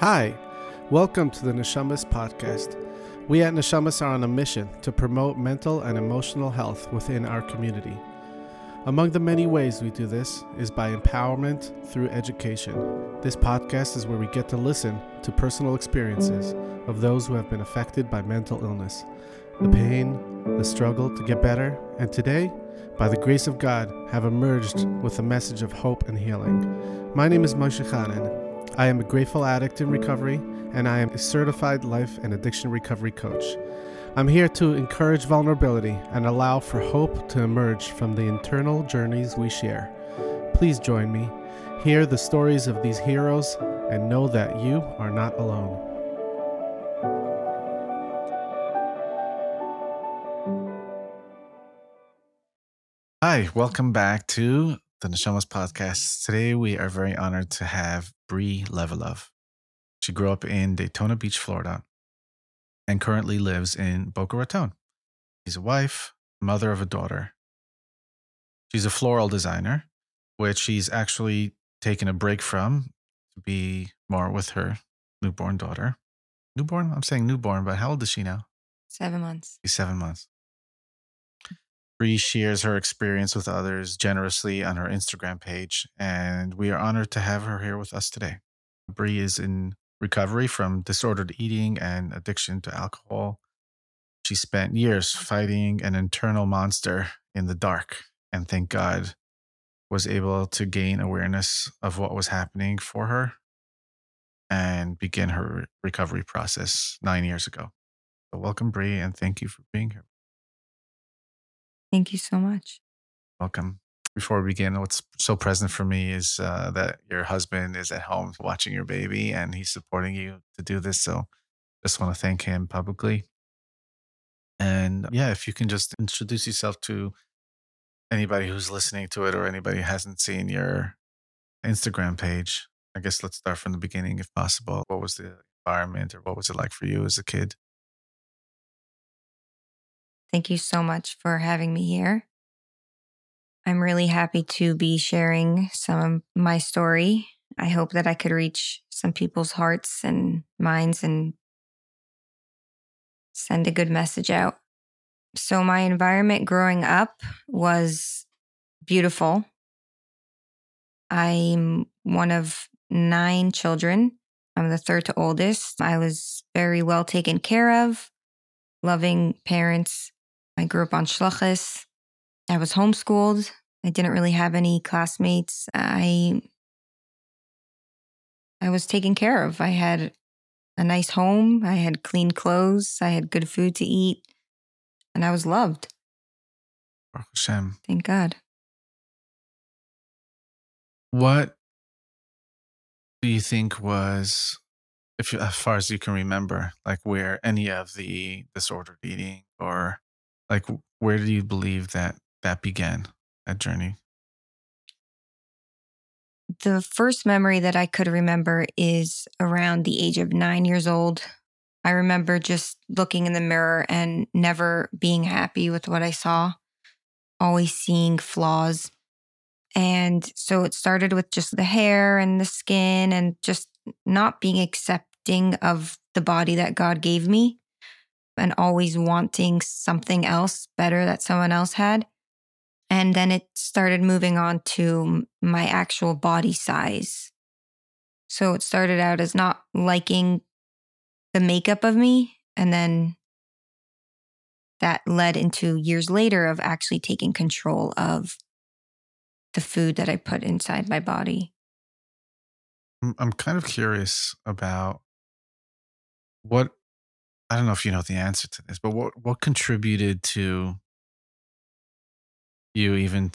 Hi, welcome to the Neshamas podcast. We at Neshamas are on a mission to promote mental and emotional health within our community. Among the many ways we do this is by empowerment through education. This podcast is where we get to listen to personal experiences of those who have been affected by mental illness, the pain, the struggle to get better, and today, by the grace of God, have emerged with a message of hope and healing. My name is Moshe Chanan. I am a grateful addict in recovery, and I am a certified life and addiction recovery coach. I'm here to encourage vulnerability and allow for hope to emerge from the internal journeys we share. Please join me, hear the stories of these heroes, and know that you are not alone. Hi, welcome back to the Neshamas podcast. Today, we are very honored to have Bree Levelove. She grew up in Daytona Beach, Florida, and currently lives in Boca Raton. She's a wife, mother of a daughter. She's a floral designer, which she's actually taken a break from to be more with her newborn daughter. Newborn? I'm saying newborn, but how old is she now? Seven months. She's seven months. Bree shares her experience with others generously on her Instagram page, and we are honored to have her here with us today. Bree is in recovery from disordered eating and addiction to alcohol. She spent years fighting an internal monster in the dark, and thank God was able to gain awareness of what was happening for her and begin her recovery process nine years ago. So welcome, Bree, and thank you for being here. Thank you so much. Welcome. Before we begin, what's so present for me is uh, that your husband is at home watching your baby and he's supporting you to do this. So just want to thank him publicly. And yeah, if you can just introduce yourself to anybody who's listening to it or anybody who hasn't seen your Instagram page, I guess let's start from the beginning if possible. What was the environment or what was it like for you as a kid? Thank you so much for having me here. I'm really happy to be sharing some of my story. I hope that I could reach some people's hearts and minds and send a good message out. So, my environment growing up was beautiful. I'm one of nine children. I'm the third to oldest. I was very well taken care of, loving parents. I grew up on Shluchas. I was homeschooled. I didn't really have any classmates. I I was taken care of. I had a nice home. I had clean clothes. I had good food to eat, and I was loved. Baruch Hashem. Thank God. What do you think was, if you, as far as you can remember, like where any of the disordered eating or like where do you believe that that began that journey? The first memory that i could remember is around the age of nine years old. I remember just looking in the mirror and never being happy with what i saw always seeing flaws. And so it started with just the hair and the skin and just not being accepting of the body that god gave me and always wanting something else better that someone else had. And then it started moving on to my actual body size. So it started out as not liking the makeup of me. And then that led into years later of actually taking control of the food that I put inside my body. I'm kind of curious about what I don't know if you know the answer to this, but what what contributed to you even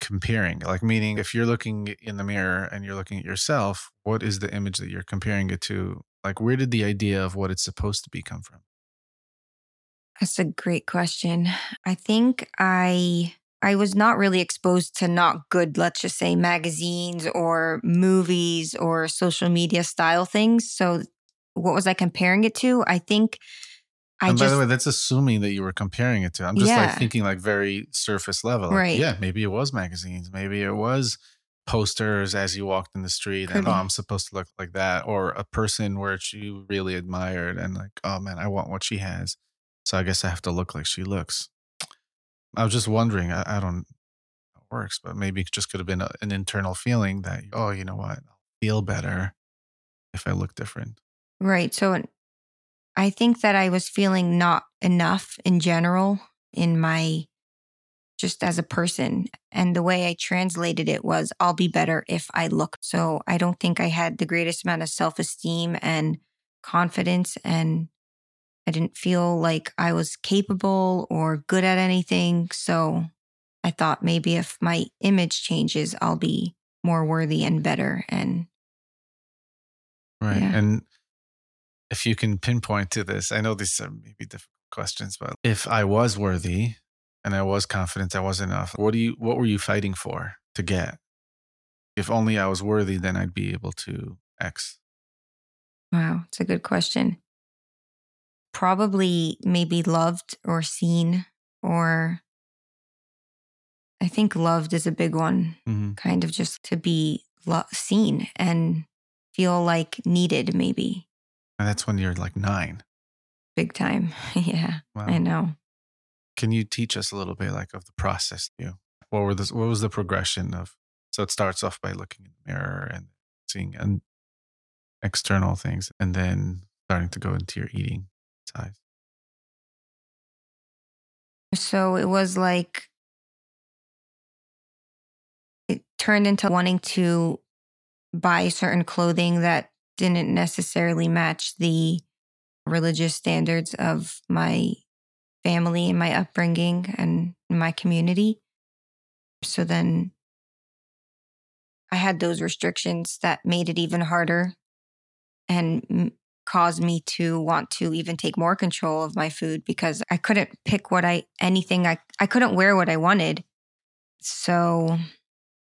comparing? Like, meaning, if you're looking in the mirror and you're looking at yourself, what is the image that you're comparing it to? Like, where did the idea of what it's supposed to be come from? That's a great question. I think I I was not really exposed to not good, let's just say magazines or movies or social media style things. So what was I comparing it to? I think I and by the way, that's assuming that you were comparing it to. I'm just yeah. like thinking like very surface level. Like, right. Yeah, maybe it was magazines. Maybe it was posters as you walked in the street and oh i'm supposed to look like that or a person which you really admired and like oh man i want what she has so i guess i have to look like she looks i was just wondering i, I don't know how it works but maybe it just could have been a, an internal feeling that oh you know what i'll feel better if i look different Right. So I think that I was feeling not enough in general in my just as a person. And the way I translated it was, I'll be better if I look. So I don't think I had the greatest amount of self esteem and confidence. And I didn't feel like I was capable or good at anything. So I thought maybe if my image changes, I'll be more worthy and better. And right Yeah. and if you can pinpoint to this i know these are maybe difficult questions but if i was worthy and i was confident i was enough what do you what were you fighting for to get if only i was worthy then i'd be able to x Wow, it's a good question. Probably maybe loved or seen, or I think loved is a big one, mm-hmm. kind of just to be lo- seen and feel like needed, maybe and that's when you're like nine big time. yeah, wow I know. can you teach us a little bit like of the process you what were this what was the progression of so it starts off by looking in the mirror and seeing an external things and then starting to go into your eating size. So it was like it turned into wanting to buy certain clothing that didn't necessarily match the religious standards of my family and my upbringing and my community. So then I had those restrictions that made it even harder and caused me to want to even take more control of my food because I couldn't pick what I anything I I couldn't wear what I wanted. So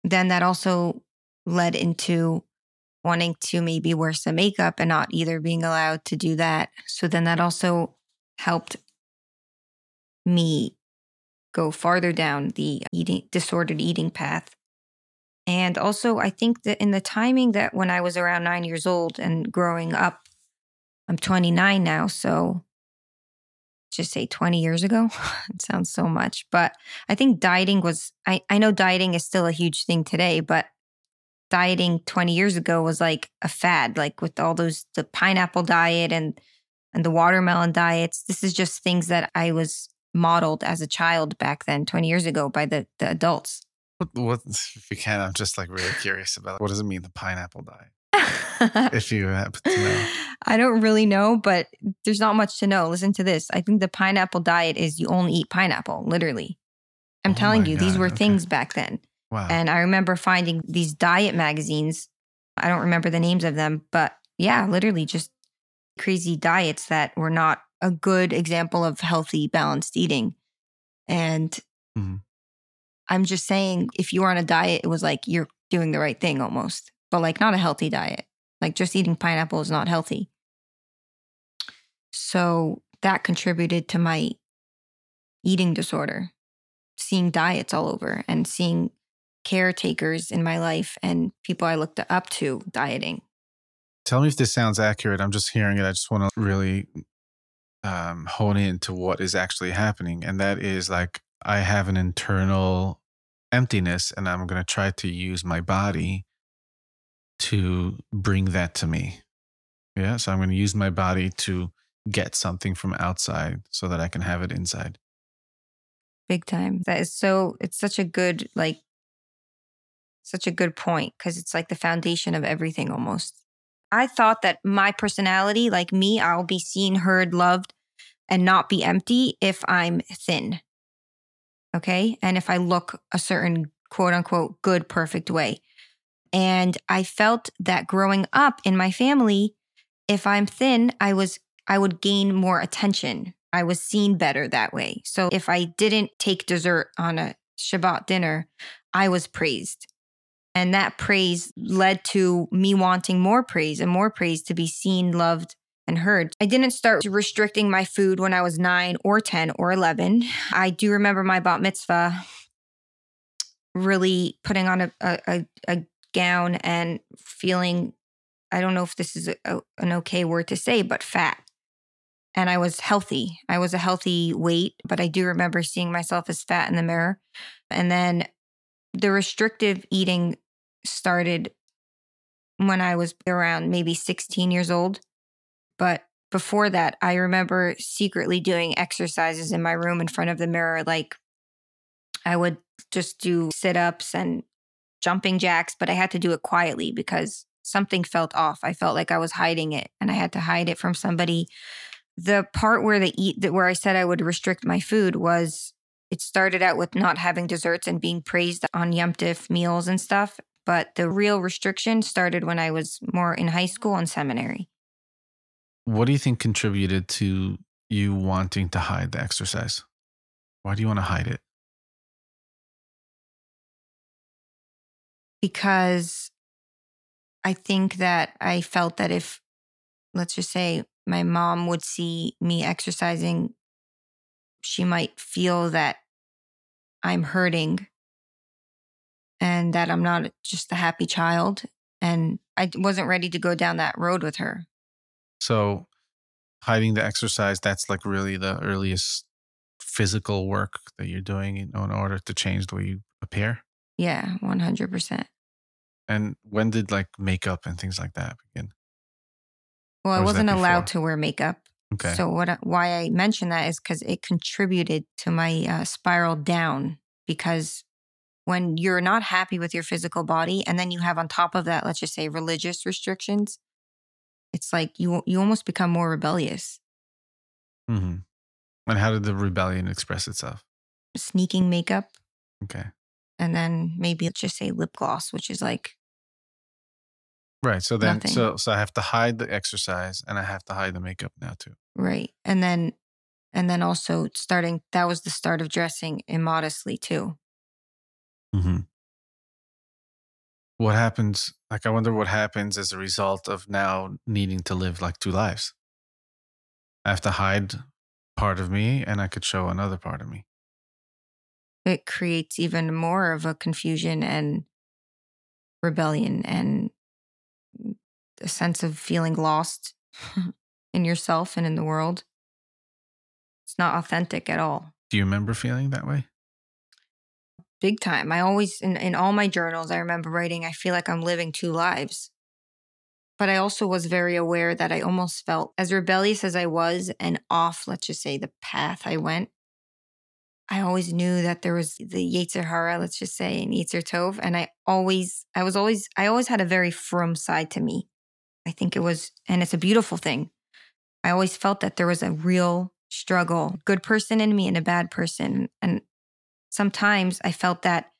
then that also led into wanting to maybe wear some makeup and not either being allowed to do that. So then that also helped me go farther down the eating disordered eating path. And also I think that in the timing that when I was around 9 years old and growing up I'm 29 now, so just say 20 years ago. it sounds so much, but I think dieting was I I know dieting is still a huge thing today, but dieting 20 years ago was like a fad like with all those the pineapple diet and and the watermelon diets. This is just things that I was modeled as a child back then 20 years ago by the the adults. what, what if you can i'm just like really curious about what does it mean the pineapple diet if you happen to know I don't really know, but there's not much to know. Listen to this. I think the pineapple diet is you only eat pineapple, literally. I'm Oh telling you, these were okay. things back then. Wow And I remember finding these diet magazines. I don't remember the names of them, but yeah, literally just crazy diets that were not a good example of healthy, balanced eating. And Mhm. I'm just saying, if you were on a diet, it was like you're doing the right thing almost, but like not a healthy diet. Like just eating pineapple is not healthy. So that contributed to my eating disorder, seeing diets all over and seeing caretakers in my life and people I looked up to dieting. Tell me if this sounds accurate. I'm just hearing it. I just want to really um, hone in to what is actually happening. And that is like, I have an internal emptiness, and I'm going to try to use my body to bring that to me. Yeah. So I'm going to use my body to get something from outside so that I can have it inside. big time. That is so, it's such a good, like, such a good point because it's like the foundation of everything almost. I thought that my personality, like me, I'll be seen, heard, loved, and not be empty if I'm thin. Okay. And if I look a certain quote unquote good, perfect way. And I felt that growing up in my family, if I'm thin, I was, I would gain more attention. I was seen better that way. So if I didn't take dessert on a Shabbat dinner, I was praised. And that praise led to me wanting more praise and more praise to be seen, loved, and heard. I didn't start restricting my food when I was nine or 10 or 11. I do remember my bat mitzvah really putting on a, a, a, gown and feeling, I don't know if this is a, an okay word to say, but fat. And I was healthy. I was a healthy weight, but I do remember seeing myself as fat in the mirror. And then the restrictive eating started when I was around maybe 16 years old. But before that, I remember secretly doing exercises in my room in front of the mirror. Like I would just do sit ups and jumping jacks, but I had to do it quietly because something felt off. I felt like I was hiding it and I had to hide it from somebody. The part where the eat that where I said I would restrict my food was it started out with not having desserts and being praised on Yom meals and stuff. But the real restriction started when I was more in high school and seminary. What do you think contributed to you wanting to hide the exercise? Why do you want to hide it? Because I think that I felt that if, let's just say, my mom would see me exercising, she might feel that I'm hurting and that I'm not just a happy child. And I wasn't ready to go down that road with her. So, hiding the exercise, that's like really the earliest physical work that you're doing in, in order to change the way you appear? Yeah, 100%. And when did like makeup and things like that begin? Well, I wasn't allowed to wear makeup. Okay. So what? Why I mention that is because it contributed to my uh, spiral down. Because when you're not happy with your physical body, and then you have on top of that, let's just say religious restrictions, it's like you you almost become more rebellious. Mm-hmm. And how did the rebellion express itself? Sneaking makeup. Okay. And then maybe just say lip gloss, which is like Right. So then nothing. so so I have to hide the exercise and I have to hide the makeup now too. Right. And then and then also starting that was the start of dressing immodestly too. Mm-hmm. What happens? Like, I wonder what happens as a result of now needing to live like two lives. I have to hide part of me and I could show another part of me. It creates even more of a confusion and rebellion and a sense of feeling lost in yourself and in the world. It's not authentic at all. Do you remember feeling that way? Big time. I always, in, in all my journals, I remember writing, I feel like I'm living two lives. But I also was very aware that I almost felt as rebellious as I was and off, let's just say, the path I went. I always knew that there was the Yetzer Hara, let's just say, and Yetzer Tov. And I always, I was always, I always had a very frum side to me. I think it was, and it's a beautiful thing. I always felt that there was a real struggle, good person in me and a bad person. And sometimes I felt that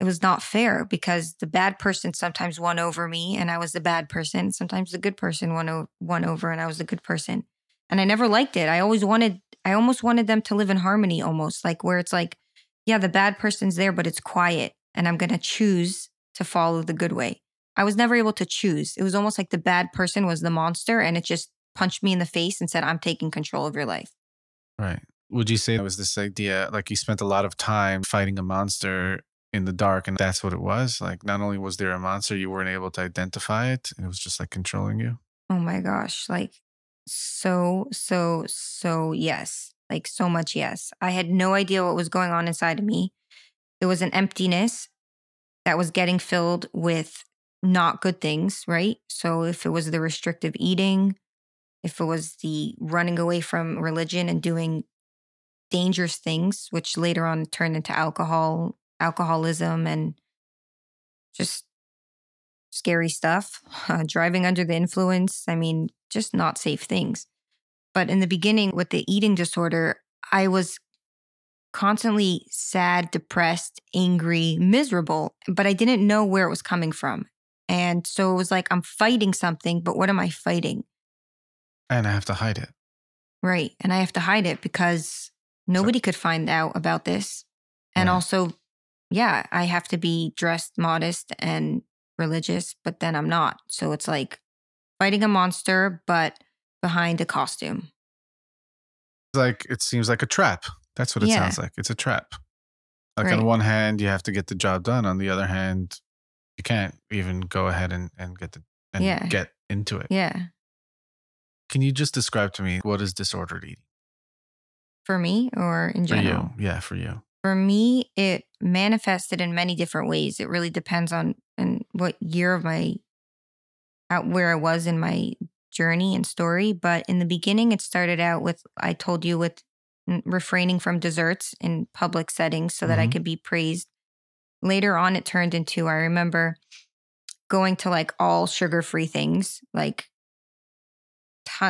it was not fair because the bad person sometimes won over me and I was the bad person. Sometimes the good person won, o- won over and I was the good person. And I never liked it. I always wanted, I almost wanted them to live in harmony, almost like where it's like, yeah, the bad person's there, but it's quiet and I'm going to choose to follow the good way. I was never able to choose. It was almost like the bad person was the monster and it just punched me in the face and said, I'm taking control of your life. Right. Would you say it was this idea like you spent a lot of time fighting a monster in the dark and that's what it was? Like not only was there a monster, you weren't able to identify it, it was just like controlling you? Oh my gosh, like so so so yes. Like so much yes. I had no idea what was going on inside of me. It was an emptiness that was getting filled with not good things, right? So if it was the restrictive eating, if it was the running away from religion and doing dangerous things, which later on turned into alcohol, alcoholism, and just scary stuff, uh, driving under the influence. I mean, just not safe things. But in the beginning, with the eating disorder, I was constantly sad, depressed, angry, miserable, but I didn't know where it was coming from. And so it was like, I'm fighting something, but what am I fighting? And I have to hide it. Right. And I have to hide it because Nobody so, could find out about this. And right. also, yeah, I have to be dressed modest and religious, but then I'm not. So it's like fighting a monster, but behind a costume. Like it seems like a trap. That's what it yeah. sounds like. It's a trap. Like right. on one hand, you have to get the job done. On the other hand, You can't even go ahead and, and get the and Yeah. get into it. Yeah. Can you just describe to me what is disordered eating For me or in for general? you? Yeah, for you. For me, it manifested in many different ways. It really depends on and what year of my out where I was in my journey and story. But in the beginning, it started out with I told you with refraining from desserts in public settings so that I Mhm. could be praised. Later on, it turned into I remember going to like all sugar free things like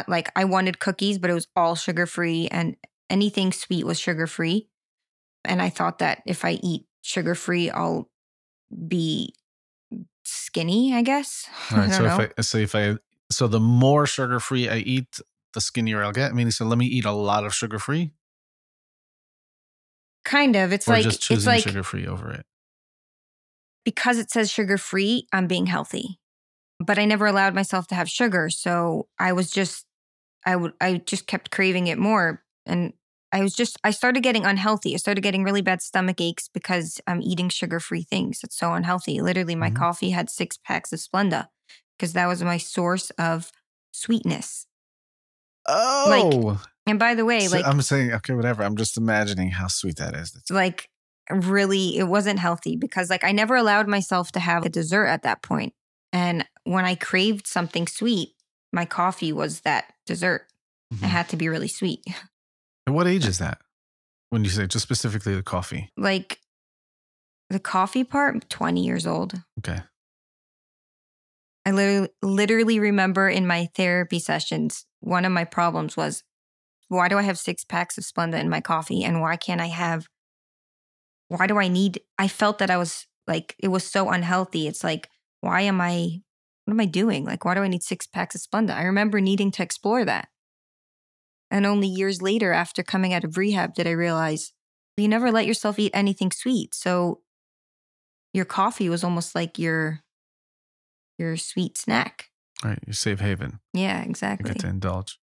like I wanted cookies, but it was all sugar free and anything sweet was sugar free. And I thought that if I eat sugar free, I'll be skinny, I guess. All right. I so know. if I so if I so the more sugar free I eat, the skinnier I'll get. I mean, so let me eat a lot of sugar free, kind of. It's or like just it's choosing like sugar free over it. because it says sugar free, I'm being healthy. But I never allowed myself to have sugar. So I was just I would I just kept craving it more. And I was just I started getting unhealthy. I started getting really bad stomach aches because I'm eating sugar-free things. It's so unhealthy. Literally, my Mhm. coffee had six packs of Splenda because that was my source of sweetness. Oh, And by the way, So like I'm saying, okay, whatever. I'm just imagining how sweet that is. That's, like really it wasn't healthy because like I never allowed myself to have a dessert at that point. And when I craved something sweet, my coffee was that dessert. It Mhm. had to be really sweet. At what age is that? When you say just specifically the coffee? Like the coffee part, 20 years old. Okay. I literally, literally remember in my therapy sessions, one of my problems was why do I have six packs of Splenda in my coffee? And why can't I have, why do I need, I felt that I was like, it was so unhealthy. It's like, why am I, what am I doing? Like, why do I need six packs of Splenda? I remember needing to explore that. And only years later, after coming out of rehab, did I realize you never let yourself eat anything sweet. So your coffee was almost like your, your sweet snack. All right. Your safe haven. Yeah, You exactly. get to indulge.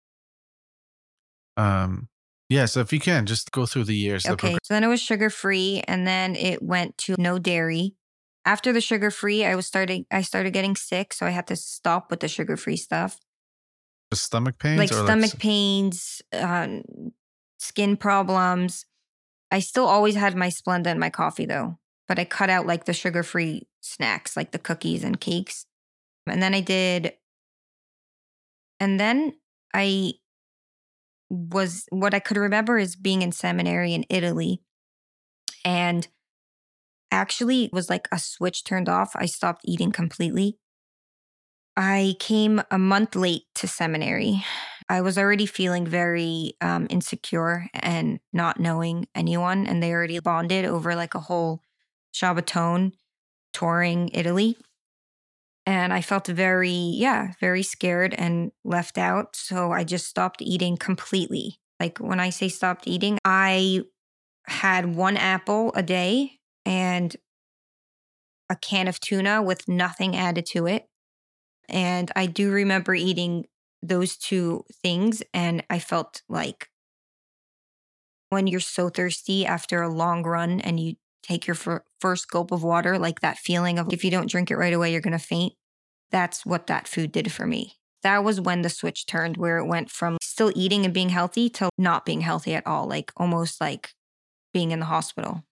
Um, yeah. So if you can just go through the years. the Okay. progr- So then it was sugar free and then it went to no dairy. After the sugar free, I was starting I started getting sick, so I had to stop with the sugar free stuff. Just stomach pains, like stomach s- pains, um, skin problems. I still always had my Splenda in my coffee though, but I cut out like the sugar free snacks, like the cookies and cakes. And then I did, and then I was what I could remember is being in seminary in Italy. And actually, it was like a switch turned off. I stopped eating completely. I came a month late to seminary. I was already feeling very um, insecure and not knowing anyone, and they already bonded over like a whole Shabbaton touring Italy. And I felt very, yeah, very scared and left out. So I just stopped eating completely. Like when I say stopped eating, I had one apple a day and a can of tuna with nothing added to it. And I do remember eating those two things. And I felt like when you're so thirsty after a long run and you take your fir- first gulp of water, like that feeling of if you don't drink it right away, you're going to faint. That's what that food did for me. That was when the switch turned, where it went from still eating and being healthy to not being healthy at all, like almost like being in the hospital.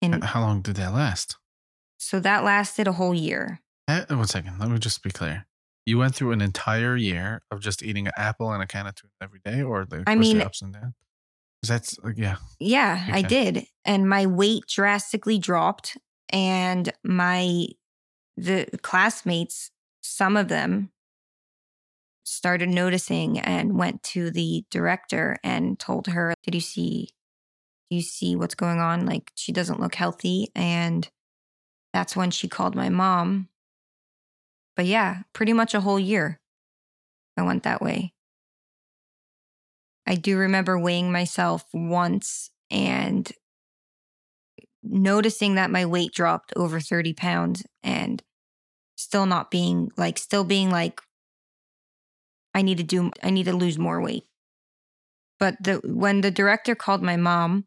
And How long did that last? so that lasted a whole year. Eh, one second. Let me just be clear. You went through an entire year of just eating an apple and a can of tuna every day, or the, I mean- there ups and downs? That's like, yeah. Yeah, I did. And my weight drastically dropped and my the classmates, some of them started noticing and went to the director and told her, "Did you see do you see what's going on? Like she doesn't look healthy." And that's when she called my mom. But yeah, pretty much a whole year I went that way. I do remember weighing myself once and noticing that my weight dropped over 30 pounds and still not being like, still being like, I need to do, I need to lose more weight. But the, when the director called my mom,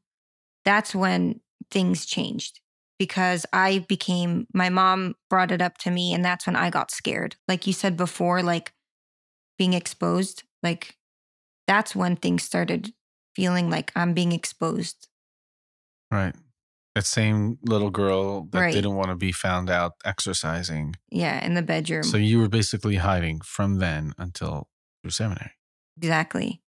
that's when things changed because I became, my mom brought it up to me, and that's when I got scared. Like you said before, like being exposed, like that's when things started feeling like I'm being exposed. Right. That same little girl that Right. didn't want to be found out exercising. Yeah, in the bedroom. So you were basically hiding from then until your seminary. Exactly.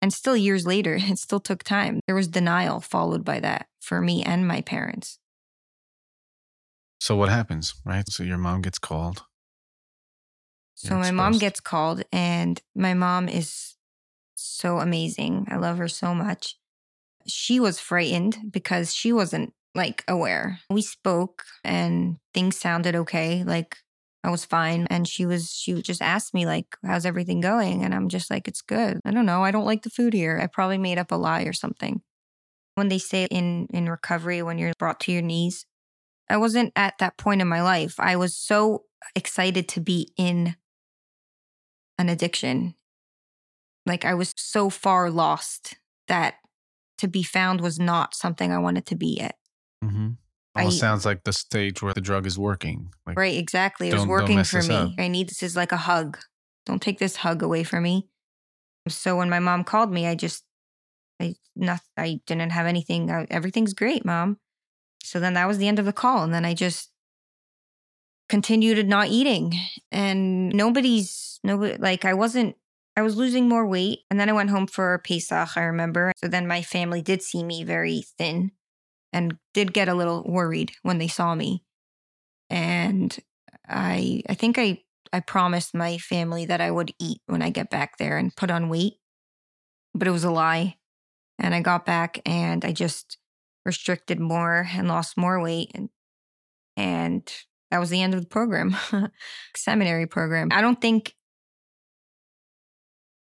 And still years later, it still took time. There was denial followed by that for me and my parents. So what happens, right? So your mom gets called. So my mom gets called, and my mom is so amazing. I love her so much. She was frightened because she wasn't like aware. We spoke and things sounded okay. Like I was fine. And she was, she just asked me, like, how's everything going? And I'm just like, it's good. I don't know. I don't like the food here. I probably made up a lie or something. When they say in in recovery, when you're brought to your knees, I wasn't at that point in my life. I was so excited to be in an addiction. Like I was so far lost that to be found was not something I wanted to be at. Mm-hmm. Almost I- sounds like the stage where the drug is working. Like, Right, exactly. It was working for me. up. I need this is like a hug. Don't take this hug away from me. So when my mom called me, I just I not I didn't have anything. I, everything's great, mom. So then that was the end of the call, and then I just continued not eating, and nobody's nobody like I wasn't. I was losing more weight, and then I went home for Pesach. I remember. So then my family did see me very thin, and did get a little worried when they saw me, and I I think I I promised my family that I would eat when I get back there and put on weight. But it was a lie. And I got back and I just restricted more and lost more weight and and that was the end of the program. Seminary program. I don't think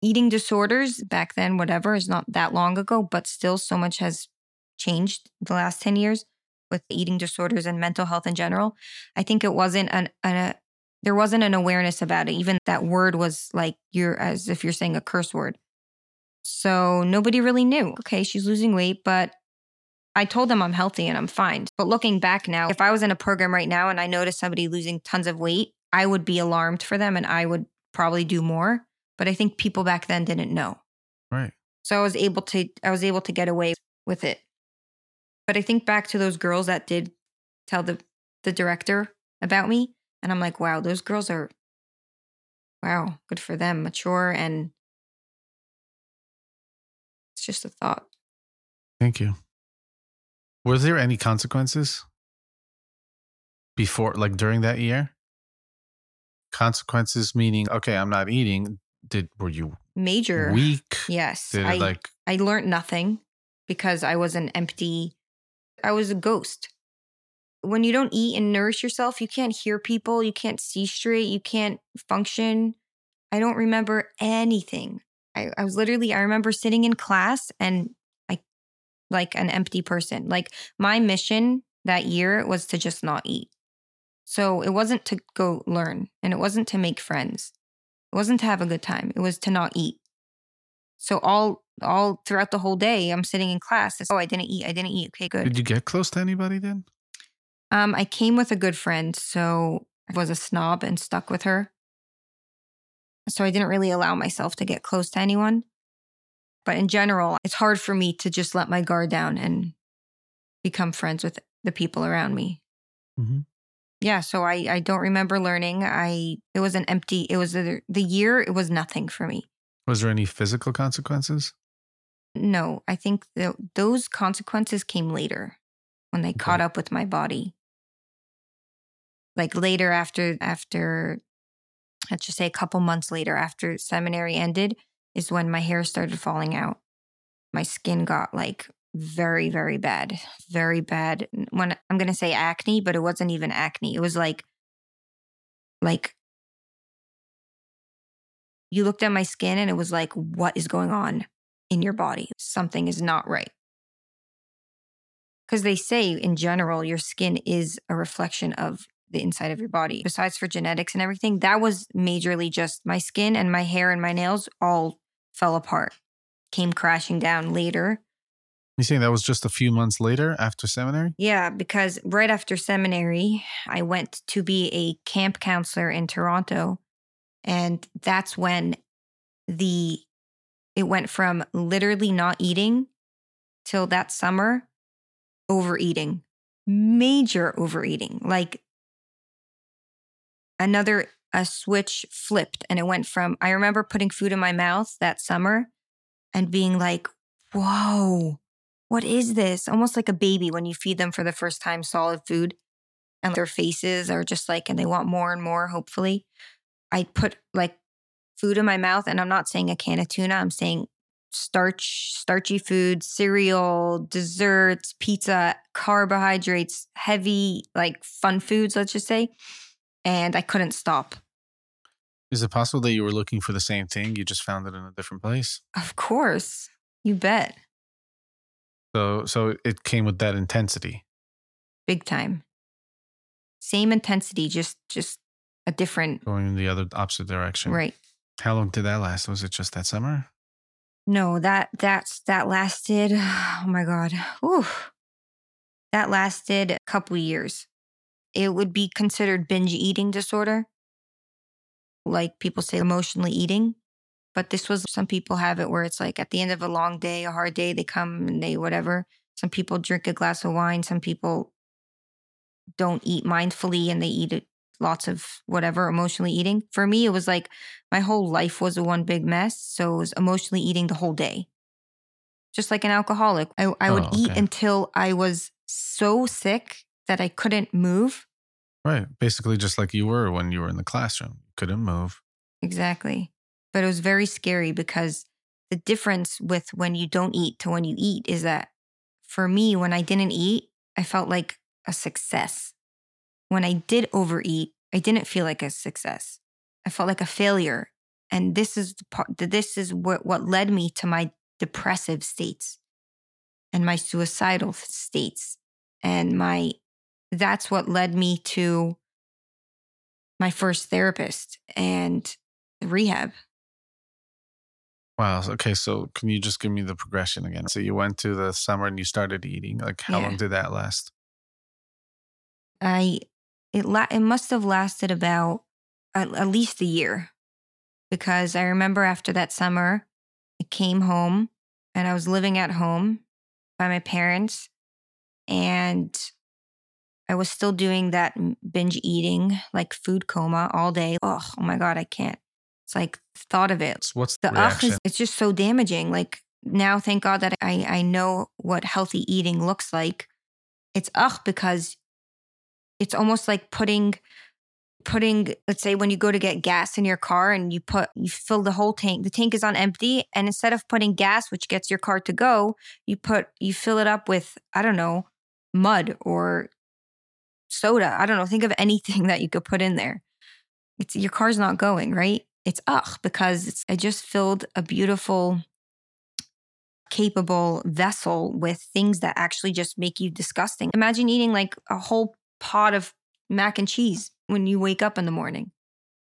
eating disorders back then whatever is not that long ago, but still so much has changed the last 10 years with eating disorders and mental health in general. I think it wasn't an, an a, there wasn't an awareness about it. Even that word was like you're as if you're saying a curse word. So nobody really knew. Okay, she's losing weight, but I told them I'm healthy and I'm fine. But looking back now, if I was in a program right now and I noticed somebody losing tons of weight, I would be alarmed for them and I would probably do more. But I think people back then didn't know. Right. So I was able to I was able to get away with it. But I think back to those girls that did tell the the director about me and I'm like, wow, those girls are wow, good for them, mature and it's just a thought. Thank you. Was there any consequences before, like during that year? Consequences meaning, okay, I'm not eating. Did were you Major. weak? yes. Did I like I learned nothing because I was an empty I was a ghost. When you don't eat and nourish yourself, you can't hear people, you can't see straight, you can't function. I don't remember anything. I, I was literally I remember sitting in class and like an empty person. Like my mission that year was to just not eat. So it wasn't to go learn and it wasn't to make friends. It wasn't to have a good time. It was to not eat. So all all throughout the whole day, I'm sitting in class. It's, oh, I didn't eat. I didn't eat. Okay, good. did you get close to anybody then? Um, I came with a good friend, so I was a snob and stuck with her. So I didn't really allow myself to get close to anyone. But in general, it's hard for me to just let my guard down and become friends with the people around me. Mm-hmm. Yeah, so I I don't remember learning. I it was an empty. It was the the year. It was nothing for me. Was there any physical consequences? No, I think th- those consequences came later when they caught up with my body. Like later after after let's just say a couple months later after seminary ended is when my hair started falling out. My skin got like very very bad. Very bad. When I'm going to say acne, but it wasn't even acne. It was like like you looked at my skin and it was like what is going on? in your body. Something is not right. Because they say, in general, your skin is a reflection of the inside of your body. Besides for genetics and everything, that was majorly just my skin and my hair and my nails all fell apart, came crashing down later. You saying that was just a few months later after seminary? Yeah, because right after seminary, I went to be a camp counselor in Toronto. And that's when the it went from literally not eating till that summer overeating. Major overeating. Like another a switch flipped and it went from I remember putting food in my mouth that summer and being like, "Whoa, what is this? Almost like a baby when you feed them for the first time solid food and their faces are just like, and they want more and more, hopefully. I put like food in my mouth, and I'm not saying a can of tuna, I'm saying starch, starchy food, cereal, desserts, pizza, carbohydrates, heavy, like fun foods, let's just say. And I couldn't stop. Is it possible that you were looking for the same thing? You just found it in a different place? Of course. You bet. So so it came with that intensity. Big time. Same intensity, just just a different going in the other opposite direction. Right. How long did that last? Was it just that summer? No, that that's that lasted oh my god. Ooh. That lasted a couple years. It would be considered binge eating disorder. Like people say emotionally eating. But this was some people have it where it's like at the end of a long day, a hard day, they come and they whatever. Some people drink a glass of wine. Some people don't eat mindfully and they eat it lots of whatever emotionally eating. For me, it was like my whole life was a one big mess. So it was emotionally eating the whole day. Just like an alcoholic. I, I would oh, okay. eat until I was so sick that I couldn't move. Right. Basically, just like you were when you were in the classroom. Couldn't move. Exactly. But it was very scary because the difference with when you don't eat to when you eat is that for me, when I didn't eat, I felt like a success. When I did overeat, I didn't feel like a success. I felt like a failure. And this is the part this is what, what led me to my depressive states and my suicidal states. And my that's what led me to my first therapist and rehab. Wow. Okay. So can you just give me the progression again? So you went to the summer and you started eating. Like how yeah. long did that last? I it la- it must have lasted about at, at least a year because I remember after that summer, I came home and I was living at home by my parents and I was still doing that binge eating, like food coma all day. Oh, oh my God, I can't. It's like thought of it. What's the, the reaction? Is, it's just so damaging. Like now, thank God that I, I know what healthy eating looks like. It's ugh because it's almost like putting putting let's say when you go to get gas in your car and you put you fill the whole tank the tank is on empty and instead of putting gas which gets your car to go you put you fill it up with i don't know mud or soda i don't know think of anything that you could put in there it's your car's not going right it's ugh because it's, I just filled a beautiful, capable vessel with things that actually just make you disgusting. Imagine eating like a whole pot of mac and cheese when you wake up in the morning.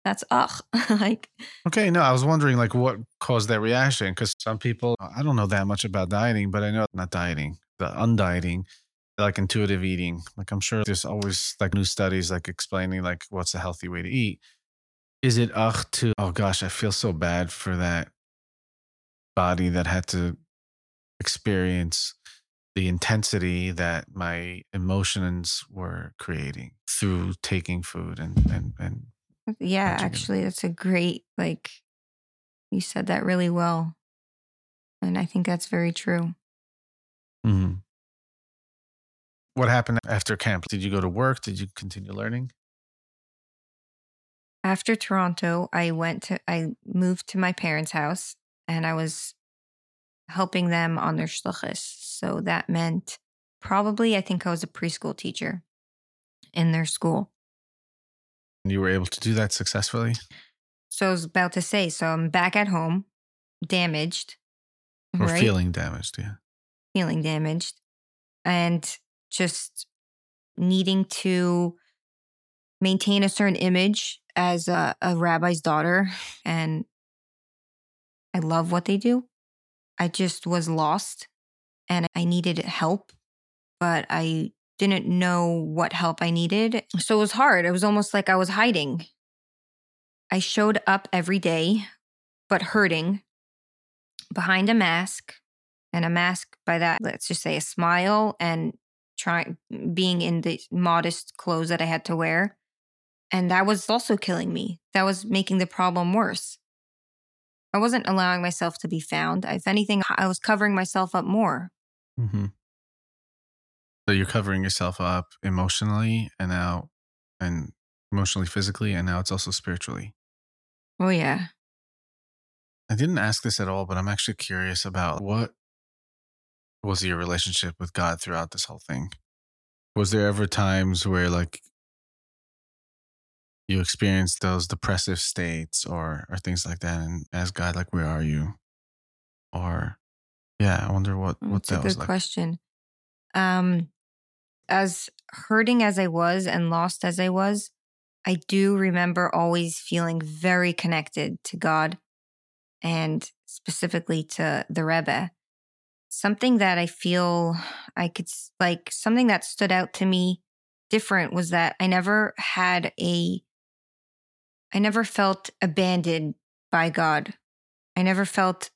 That's ugh. like Okay, no, I was wondering like what caused that reaction because some people I don't know that much about dieting, but I know not dieting, the undieting, like intuitive eating. Like I'm sure there's always like new studies like explaining like what's a healthy way to eat. Is it ugh to, oh gosh, I feel so bad for that body that had to experience the intensity that my emotions were creating through taking food and, and, and yeah, actually, that's a great, like, you said that really well. And I think that's very true. Mm-hmm. What happened after camp? Did you go to work? Did you continue learning? after Toronto, I went to, I moved to my parents' house and I was helping them on their shluchas. So that meant probably, I think I was a preschool teacher in their school. You were able to do that successfully? So I was about to say, so I'm back at home, damaged. Or right? feeling damaged, yeah. Feeling damaged. And just needing to maintain a certain image as a, a rabbi's daughter and I love what they do. I just was lost and I needed help, but I didn't know what help I needed. So it was hard. It was almost like I was hiding. I showed up every day, but hurting behind a mask. And a mask by that, let's just say a smile and trying being in the modest clothes that I had to wear. And that was also killing me. That was making the problem worse. I wasn't allowing myself to be found. If anything, I was covering myself up more. Mm-hmm. So you're covering yourself up emotionally and now, and emotionally, physically, and now it's also spiritually. Oh, yeah. I didn't ask this at all, but I'm actually curious about what was your relationship with God throughout this whole thing? Was there ever times where like you experienced those depressive states or or things like that and ask God like where are you? Or yeah, I wonder what what That's that a was good like. question. Um, as hurting as I was and lost as I was, I do remember always feeling very connected to God and specifically to the Rebbe. Something that I feel I could like something that stood out to me different was that I never had a I never felt abandoned by God. I never felt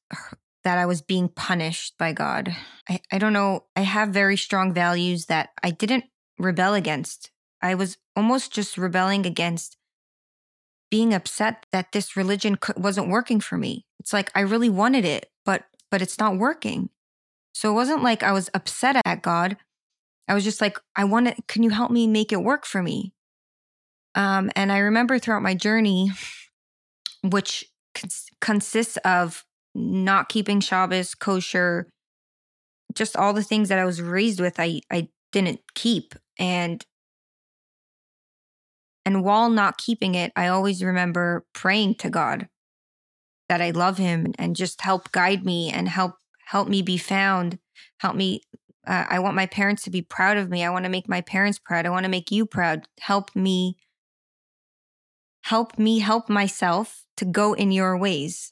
that I was being punished by God. I, I don't know. I have very strong values that I didn't rebel against. I was almost just rebelling against being upset that this religion wasn't working for me. It's like I really wanted it, but but it's not working. So it wasn't like I was upset at God. I was just like, I want to. Can you help me make it work for me? Um, and I remember throughout my journey, which cons- consists of not keeping Shabbos kosher, just all the things that I was raised with, I I didn't keep, and and while not keeping it, I always remember praying to God that I love Him and just help guide me and help help me be found, help me. Uh, I want my parents to be proud of me. I want to make my parents proud. I want to make you proud. Help me help me help myself to go in your ways.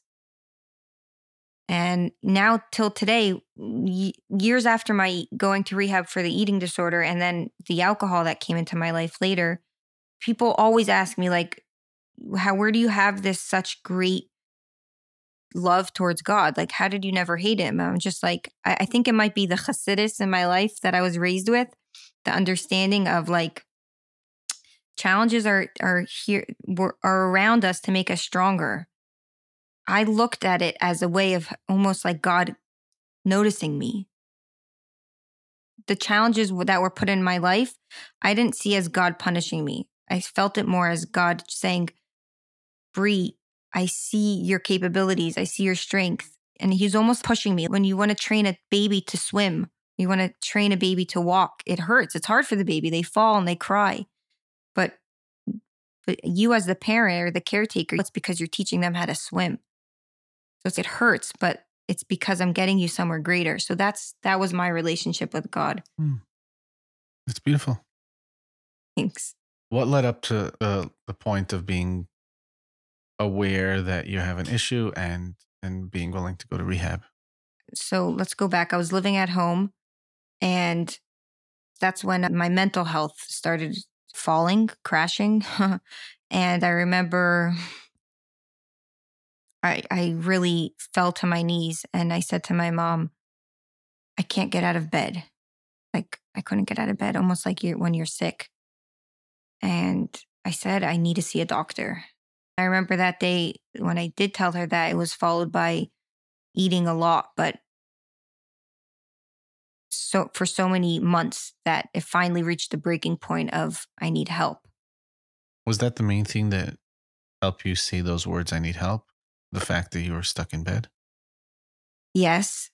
And now, till today, years after my going to rehab for the eating disorder and then the alcohol that came into my life later, people always ask me, like, how, where do you have this such great love towards God? Like, how did you never hate him? I'm just like, I, I think it might be the Hasidus in my life that I was raised with, the understanding of like, challenges are are here are around us to make us stronger i looked at it as a way of almost like god noticing me the challenges that were put in my life i didn't see as god punishing me i felt it more as god saying Bree, i see your capabilities i see your strength and he's almost pushing me when you want to train a baby to swim you want to train a baby to walk it hurts it's hard for the baby they fall and they cry. But but you as the parent or the caretaker it's because you're teaching them how to swim. So it hurts but it's because i'm getting you somewhere greater. So that's that was my relationship with god. It's beautiful. thanks. What led up to uh, the point of being aware that you have an issue and and being willing to go to rehab? so let's go back i was living at home and that's when my mental health started falling crashing and i remember I, I really fell to my knees and I said to my mom, I can't get out of bed. Like I couldn't get out of bed, almost like you're when you're sick. And I said, I need to see a doctor. I remember that day when I did tell her that it was followed by eating a lot, but so for so many months that it finally reached the breaking point of I need help. Was that the main thing that helped you say those words, I need help? The fact that you were stuck in bed? Yes,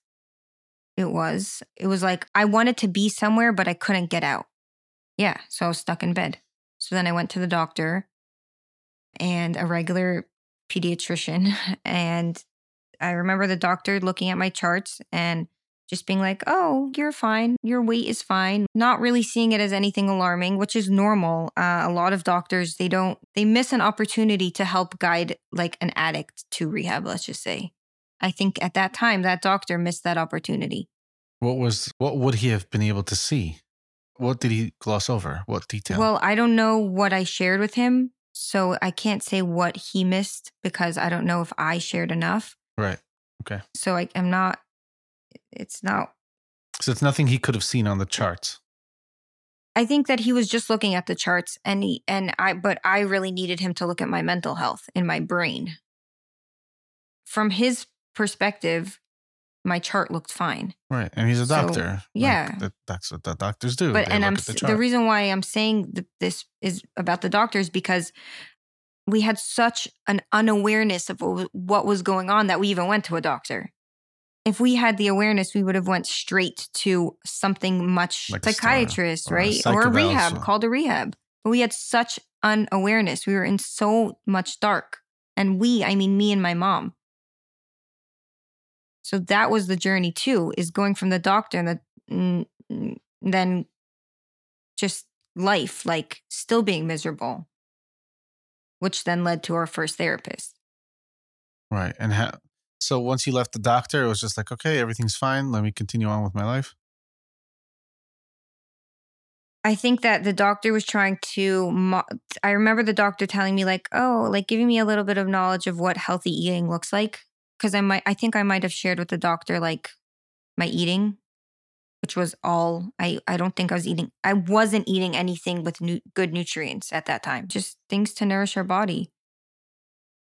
it was. It was like I wanted to be somewhere, but I couldn't get out. Yeah, so I was stuck in bed. So then I went to the doctor and a regular pediatrician. And I remember the doctor looking at my charts and just being like, oh, you're fine. Your weight is fine. Not really seeing it as anything alarming, which is normal. Uh, a lot of doctors, they don't, they miss an opportunity to help guide like an addict to rehab, let's just say. I think at that time, that doctor missed that opportunity. What was what would he have been able to see? What did he gloss over? What detail? Well, I don't know what I shared with him, so I can't say what he missed because I don't know if I shared enough. right. Okay. So I, I'm not. It's not. So it's nothing he could have seen on the charts. I think that he was just looking at the charts, and he and I. But I really needed him to look at my mental health in my brain. From his perspective, my chart looked fine. Right. And he's a doctor. Like, yeah. that- that's what the doctors do. but They and I'm the, the, reason why I'm saying th- this is about the doctors because we had such an unawareness of what was going on that we even went to a doctor. If we had the awareness, we would have went straight to something much Like psychiatrist, or right, or a rehab, called a rehab. But we had such unawareness. We were in so much dark, and we, I mean, me and my mom. So that was the journey too, is going from the doctor and the, mm, then just life, like still being miserable, which then led to our first therapist. Right. And how, so once you left the doctor, it was just like, okay, everything's fine. Let me continue on with my life. I think that the doctor was trying to. Mo- I remember the doctor telling me like, "Oh, like giving me a little bit of knowledge of what healthy eating looks like." Because I might, I think I might have shared with the doctor like my eating, which was all. I I don't think I was eating. I wasn't eating anything with good nutrients at that time. Just things to nourish our body.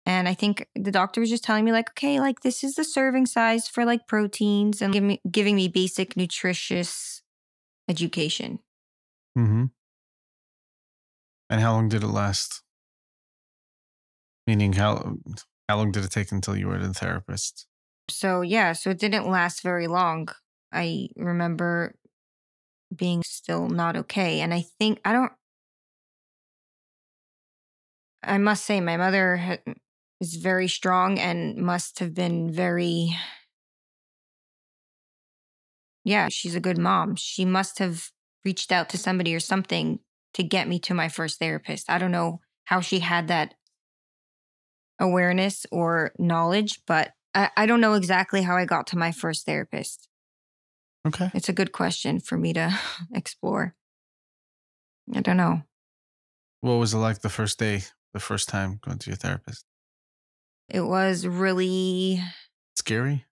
And I think the doctor was just telling me like, okay, like this is the serving size for like proteins and giving me giving me basic nutritious education. Mm-hmm. And how long did it last? Meaning, how how long did it take until you were the therapist? so yeah, so it didn't last very long. I remember being still not okay. And I think, I don't, I must say, my mother ha- mm, is very strong and must have been very, yeah, she's a good mom. She must have reached out to somebody or something to get me to my first therapist. I don't know how she had that awareness or knowledge, but I, I don't know exactly how I got to my first therapist. Okay. It's a good question for me to explore. I don't know. What was it like the first day, the first time going to your therapist? It was really, Scary?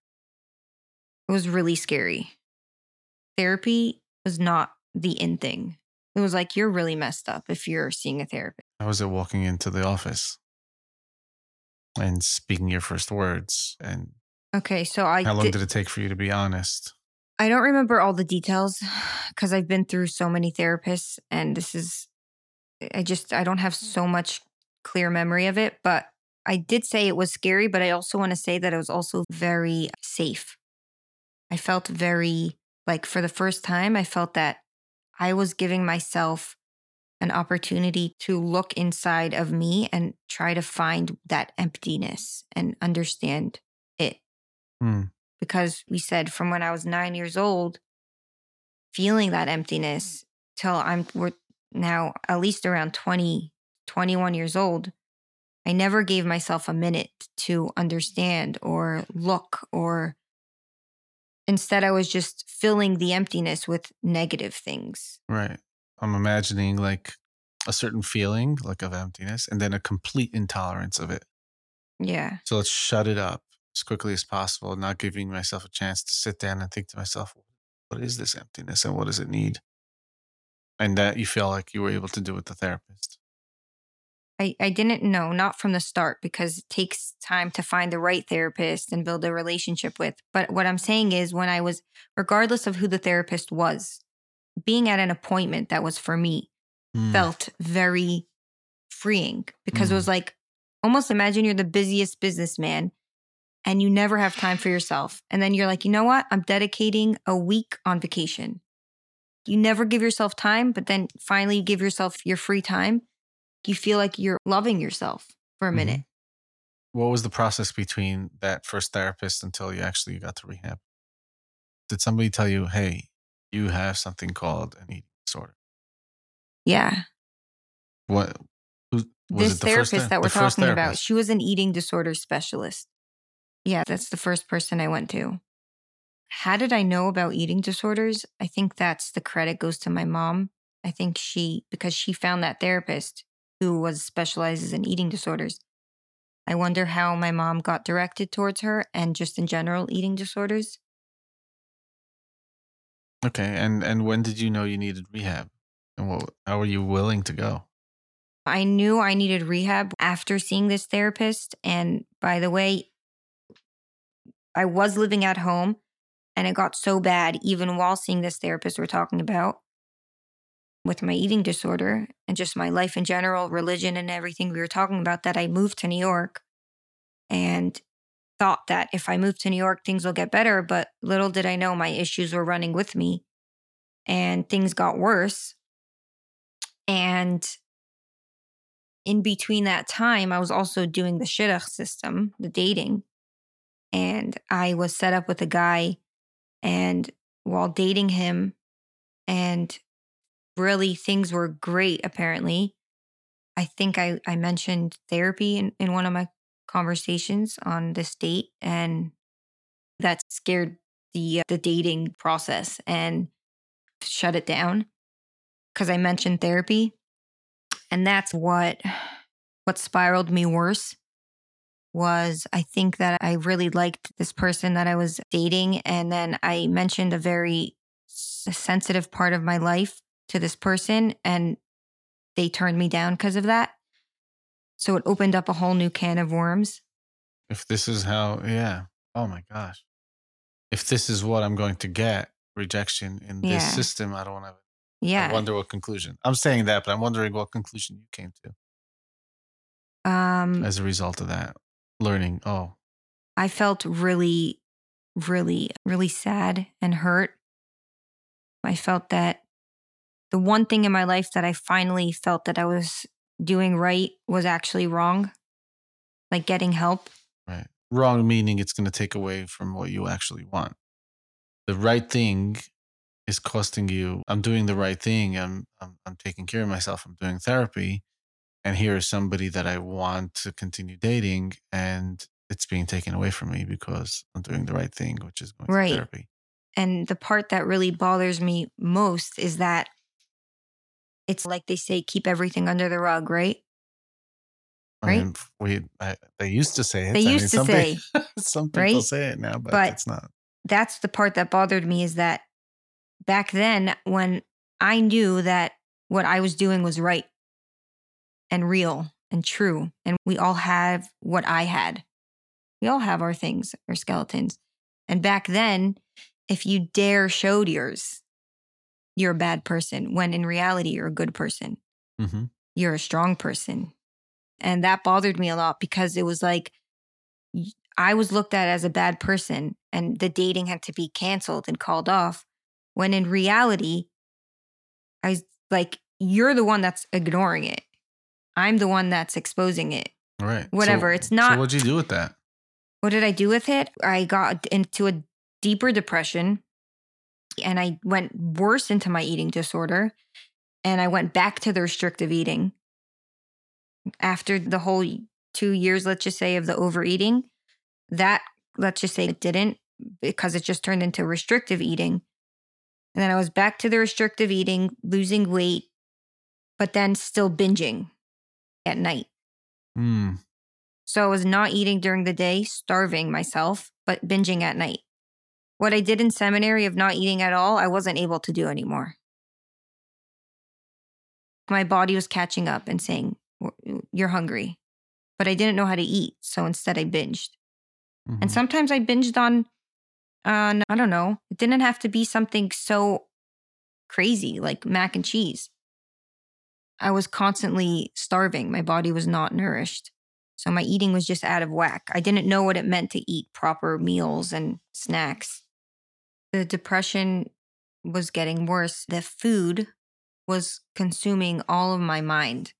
it was really scary. Therapy was not the in thing. It was like, you're really messed up if you're seeing a therapist. How was it walking into the office and speaking your first words? And Okay, so I how long did, did it take for you to be honest? I don't remember all the details because I've been through so many therapists and this is I just I don't have so much clear memory of it, but I did say it was scary, but I also want to say that it was also very safe. I felt very like for the first time I felt that I was giving myself an opportunity to look inside of me and try to find that emptiness and understand it Hmm. because we said from when I was nine years old, feeling that emptiness till I'm we're now at least around 20, 21 years old. I never gave myself a minute to understand or look or instead I was just filling the emptiness with negative things. Right. I'm imagining like a certain feeling, like of emptiness, and then a complete intolerance of it. Yeah. So let's shut it up as quickly as possible, not giving myself a chance to sit down and think to myself, what is this emptiness and what does it need? And that you feel like you were able to do with the therapist. I, I didn't know, not from the start, because it takes time to find the right therapist and build a relationship with. But what I'm saying is, when I was, regardless of who the therapist was, being at an appointment that was for me Hmm. felt very freeing because it Mm. was like almost imagine you're the busiest businessman and you never have time for yourself. And then you're like, you know what? I'm dedicating a week on vacation. You never give yourself time, but then finally you give yourself your free time. You feel like you're loving yourself for a Mhm. minute. What was the process between that first therapist until you actually got to rehab? Did somebody tell you, hey, you have something called an eating disorder? Yeah. What who, was this it the therapist ther- that we're the talking about, she was an eating disorder specialist. Yeah, that's the first person I went to. how did I know about eating disorders? I think that's the credit goes to my mom. I think she, because she found that therapist who was specializes in eating disorders. I wonder how my mom got directed towards her and just in general eating disorders. Okay, and and when did you know you needed rehab? And what, how were you willing to go? I knew I needed rehab after seeing this therapist. And by the way, I was living at home and it got so bad, even while seeing this therapist we're talking about with my eating disorder and just my life in general, religion and everything we were talking about, that I moved to New York and thought that if I moved to New York, things will get better. But little did I know my issues were running with me and things got worse. And in between that time, I was also doing the shidduch system, the dating. And I was set up with a guy. And while dating him, and really things were great, apparently. I think I, I mentioned therapy in, in one of my conversations on this date. And that scared the uh, the dating process and shut it down because I mentioned therapy and that's what what spiraled me worse was I think that I really liked this person that I was dating and then I mentioned a very sensitive part of my life to this person and they turned me down because of that. So it opened up a whole new can of worms. If this is how, yeah. Oh my gosh. If this is what I'm going to get, rejection in this Yeah. system, I don't want to. Yeah. I wonder what conclusion. I'm saying that, but I'm wondering what conclusion you came to um as a result of that. Learning, oh, I felt really really really sad and hurt. I felt that the one thing in my life that I finally felt that I was doing right was actually wrong. Like getting help. right. Wrong meaning it's going to take away from what you actually want. The right thing is costing you. I'm doing the right thing. I'm, I'm I'm taking care of myself. I'm doing therapy, and here is somebody that I want to continue dating, and it's being taken away from me because I'm doing the right thing, which is going Right. to therapy. And the part that really bothers me most is that it's like they say, keep everything under the rug, right? I Right? mean, we I, they used to say it. They I mean, used to some say, pe- some people right? say it now, but, But- it's not. that's the part that bothered me is that back then when I knew that what I was doing was right and real and true, and we all have what I had. We all have our things, our skeletons. And back then, if you dare showed yours, you're a bad person, when in reality, you're a good person. hmm you're a strong person. And that bothered me a lot because it was like i was looked at as a bad person and the dating had to be canceled and called off. When in reality, I was like, you're the one that's ignoring it. I'm the one that's exposing it. Right. Whatever, So- it's not- So what'd you do with that? What did I do with it? I got into a deeper depression and I went worse into my eating disorder. And I went back to the restrictive eating after the whole two years, let's just say, of the overeating. That, let's just say, it didn't because it just turned into restrictive eating. And then I was back to the restrictive eating, losing weight, but then still binging at night. Hmm. So I was not eating during the day, starving myself, but binging at night. What I did in seminary of not eating at all, I wasn't able to do anymore. My body was catching up and saying, You're hungry. But I didn't know how to eat. So instead, I binged. And Mhm. sometimes I binged on, on, I don't know, it didn't have to be something so crazy like mac and cheese. I was constantly starving. My body was not nourished. So my eating was just out of whack. I didn't know what it meant to eat proper meals and snacks. The depression was getting worse. The food was consuming all of my mind.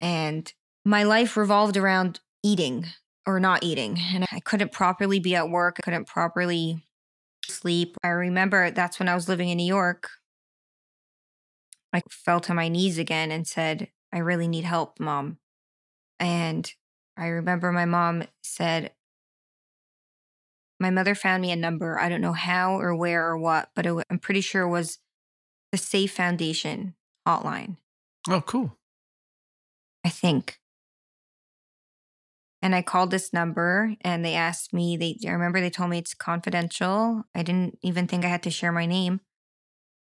And my life revolved around eating or not eating. And I couldn't properly be at work. I couldn't properly sleep. I remember that's when I was living in New York. I fell to my knees again and said, I really need help, mom. And I remember my mom said, my mother found me a number. I don't know how or where or what, but it, I'm pretty sure it was the Safe Foundation hotline. Oh, cool. I think. And I called this number and they asked me, they I remember they told me it's confidential. I didn't even think I had to share my name.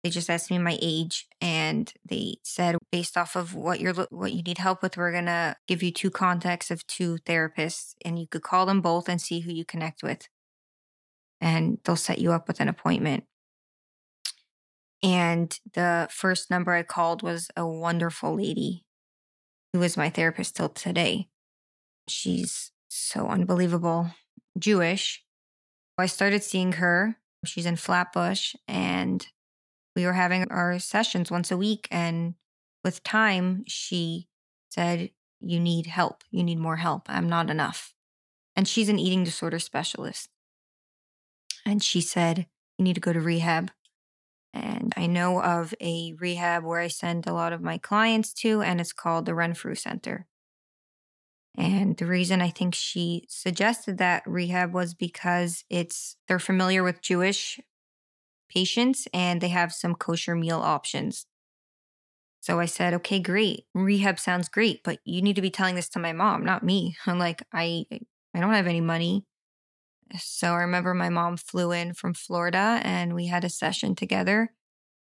They just asked me my age and they said based off of what you're what you need help with, we're going to give you two contacts of two therapists and you could call them both and see who you connect with. And they'll set you up with an appointment. And the first number I called was a wonderful lady who is my therapist till today. She's so unbelievable. Jewish. I started seeing her. She's in Flatbush, and we were having our sessions once a week. And with time, she said, You need help. You need more help. I'm not enough. And she's an eating disorder specialist. And she said, You need to go to rehab. And I know of a rehab where I send a lot of my clients to, and it's called the Renfrew Center. And the reason I think she suggested that rehab was because it's they're familiar with Jewish patients and they have some kosher meal options. So I said, "Okay, great. Rehab sounds great, but you need to be telling this to my mom, not me." I'm like, "I I don't have any money." So I remember my mom flew in from Florida and we had a session together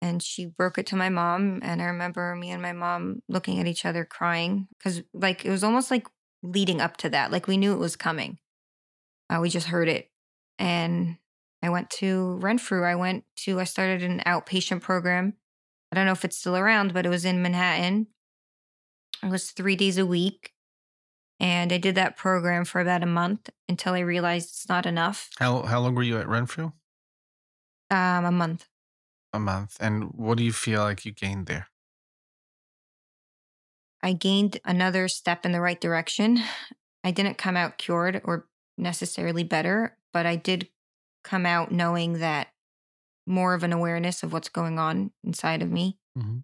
and she broke it to my mom and I remember me and my mom looking at each other crying cuz like it was almost like leading up to that like we knew it was coming. Uh, we just heard it and I went to Renfrew. I went to I started an outpatient program. I don't know if it's still around, but it was in Manhattan. It was 3 days a week and I did that program for about a month until I realized it's not enough. How how long were you at Renfrew? Um, a month. A month. And what do you feel like you gained there? I gained another step in the right direction. I didn't come out cured or necessarily better, but I did come out knowing that more of an awareness of what's going on inside of me. hmm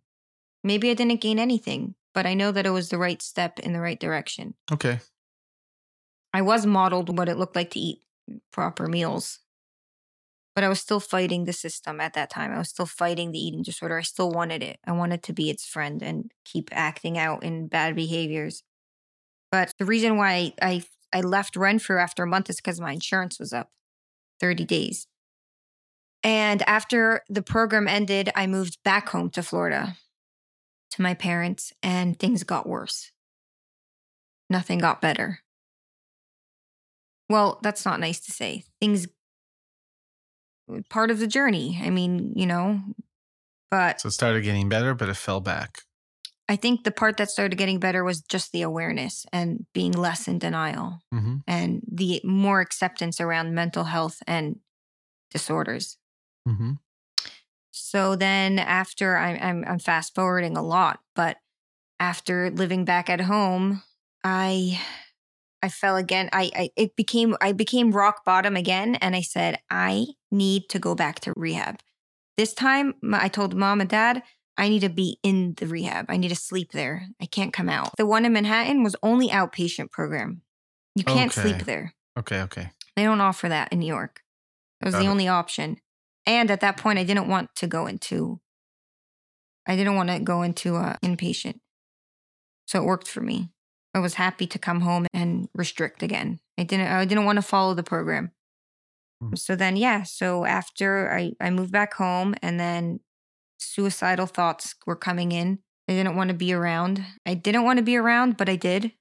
Maybe I didn't gain anything, but I know that it was the right step in the right direction. Okay. I was modeled what it looked like to eat proper meals. But I was still fighting the system at that time. I was still fighting the eating disorder. I still wanted it. I wanted to be its friend and keep acting out in bad behaviors. But the reason why I I left Renfrew after a month is because my insurance was up 30 days. And after the program ended, I moved back home to Florida to my parents, and things got worse. Nothing got better. Well, that's not nice to say. Things part of the journey. I mean, you know, but So it started getting better, but it fell back. I think the part that started getting better was just the awareness and being less in denial hmm and the more acceptance around mental health and disorders. hmm So then after I'm I'm, I'm fast forwarding a lot, but after living back at home, I I fell again. I, I it became I became rock bottom again, and I said I need to go back to rehab. This time, I told mom and dad I need to be in the rehab. I need to sleep there. I can't come out. The one in Manhattan was only outpatient program. You can't Okay. sleep there. Okay. Okay. They don't offer that in New York. That was Got the it. only option. And at that point, I didn't want to go into. I didn't want to go into uh, inpatient, so it worked for me. I was happy to come home and restrict again. I didn't. I didn't want to follow the program. Mhm. So then, yeah. So after I I moved back home, and then suicidal thoughts were coming in. I didn't want to be around. I didn't want to be around, but I did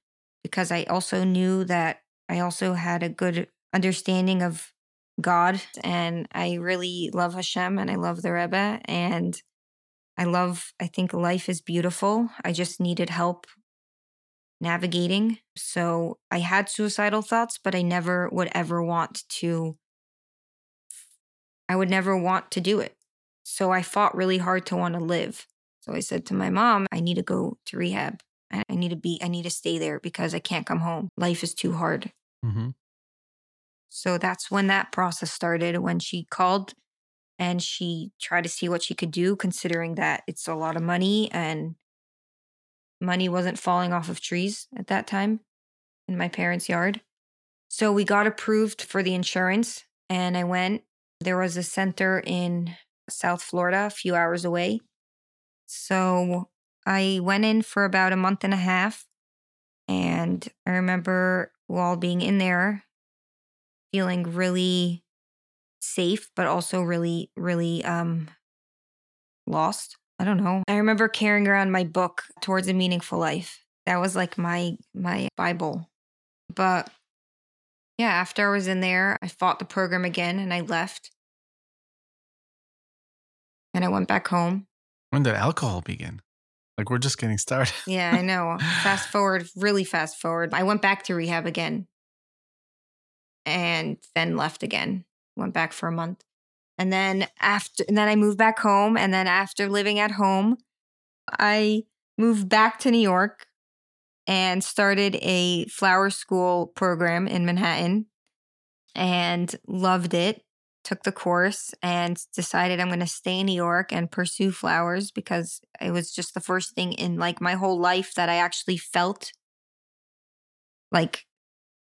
because I also knew that I also had a good understanding of God and I really love Hashem and I love the Rebbe and I love, I think life is beautiful. I just needed help navigating. So I had suicidal thoughts, but I never would ever want to, I would never want to do it. So I fought really hard to want to live. So I said to my mom, I need to go to rehab. I need to be, I need to stay there because I can't come home. Life is too hard. hmm So that's when that process started when she called and she tried to see what she could do, considering that it's a lot of money and money wasn't falling off of trees at that time in my parents' yard. So we got approved for the insurance and I went. There was a center in South Florida, a few hours away. So I went in for about a month and a half. And I remember while being in there, feeling really safe, but also really, really um, lost. I don't know. I remember carrying around my book towards a meaningful life. That was like my my Bible. But yeah, after I was in there, I fought the program again and I left. And I went back home. When did alcohol begin? Like we're just getting started. Yeah, I know. fast forward, really fast forward. I went back to rehab again and then left again. Went back for a month. And then after and then I moved back home and then after living at home, I moved back to New York and started a flower school program in Manhattan and loved it. Took the course and decided I'm going to stay in New York and pursue flowers because it was just the first thing in like my whole life that I actually felt like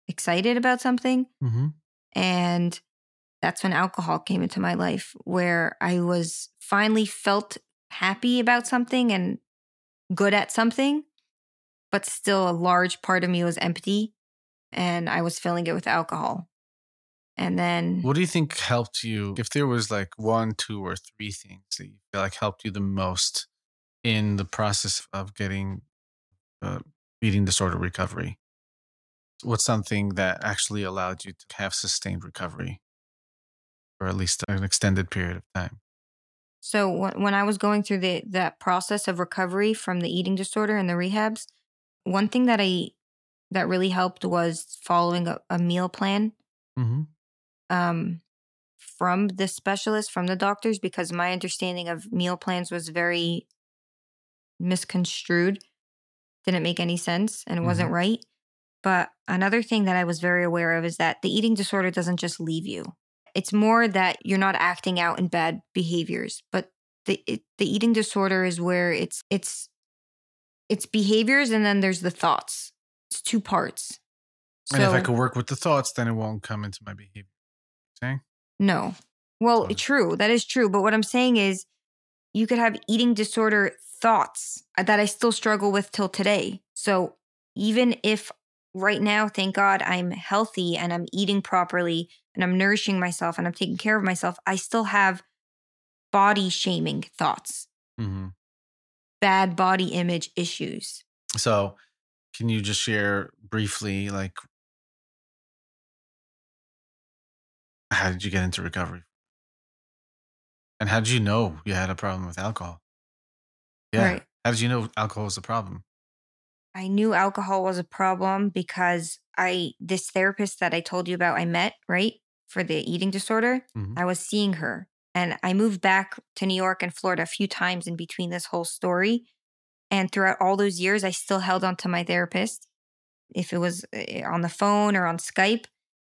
excited about something. Mm-hmm. And that's when alcohol came into my life, where I was finally felt happy about something and good at something, but still a large part of me was empty and I was filling it with alcohol. And then What do you think helped you? If there was like one, two, or three things that you feel like helped you the most in the process of getting uh, eating disorder recovery, what's something that actually allowed you to have sustained recovery for at least an extended period of time? So when I was going through the that process of recovery from the eating disorder and the rehabs, one thing that I that really helped was following a, a meal plan Mm-hmm. um, from the specialist, from the doctors, because my understanding of meal plans was very misconstrued. Didn't make any sense and it wasn't right. But another thing that I was very aware of is that the eating disorder doesn't just leave you. It's more that you're not acting out in bad behaviors, but the it, the eating disorder is where it's it's it's behaviors and then there's the thoughts. It's two parts. and if I could work with the thoughts, then it won't come into my behavior. Saying No. Well, Okay. true. That is true. But what I'm saying is you could have eating disorder thoughts uh, that I still struggle with till today. So even if right now, thank God, I'm healthy and I'm eating properly and I'm nourishing myself and I'm taking care of myself, I still have body shaming thoughts, mm-hmm. bad body image issues. So, can you just share briefly, like, how did you get into recovery? And how did you know you had a problem with alcohol? Yeah. Right. How did you know alcohol was a problem? I knew alcohol was a problem because I this therapist that I told you about I met, right? For the eating disorder, Mhm. I was seeing her. And I moved back to New York and Florida a few times in between this whole story. And throughout all those years, I still held on to my therapist, if it was eh, on the phone or on Skype.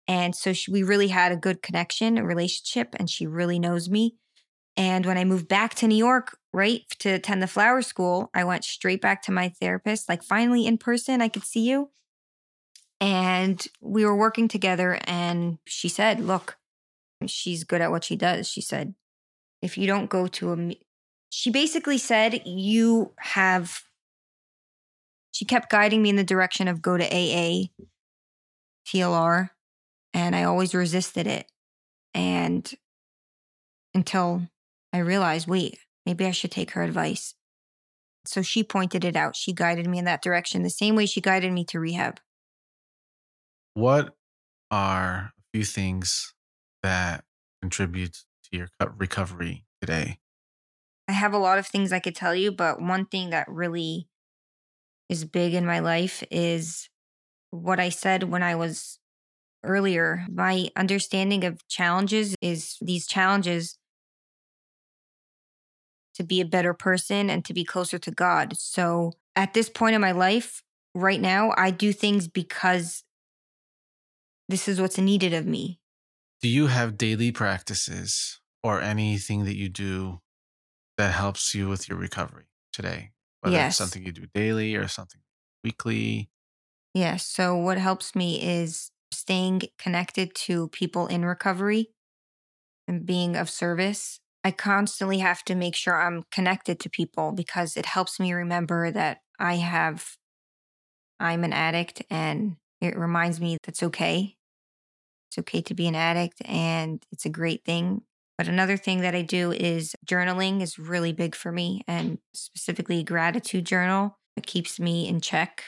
And so she, we really had a good connection, a relationship, and she really knows me. And when I moved back to New York, right, to attend the flower school, I went straight back to my therapist, like finally in person, I could see you. And we were working together, and she said, Look, she's good at what she does. She said, If you don't go to a, she basically said, You have, she kept guiding me in the direction of go to AA, TLR, and I always resisted it. And until I realized, wait, maybe I should take her advice. So she pointed it out. She guided me in that direction, the same way she guided me to rehab. What are a few things that contribute to your recovery today? I have a lot of things I could tell you, but one thing that really is big in my life is what I said when I was earlier. My understanding of challenges is these challenges to be a better person and to be closer to God. So at this point in my life, right now, I do things because this is what's needed of me. Do you have daily practices or anything that you do that helps you with your recovery today? Whether Yes. it's something you do daily or something weekly. Yes. So what helps me is staying connected to people in recovery and being of service. I constantly have to make sure I'm connected to people because it helps me remember that I have, I'm an addict and it reminds me that's okay. It's okay to be an addict and it's a great thing. But another thing that I do is journaling is really big for me and specifically gratitude journal. It keeps me in check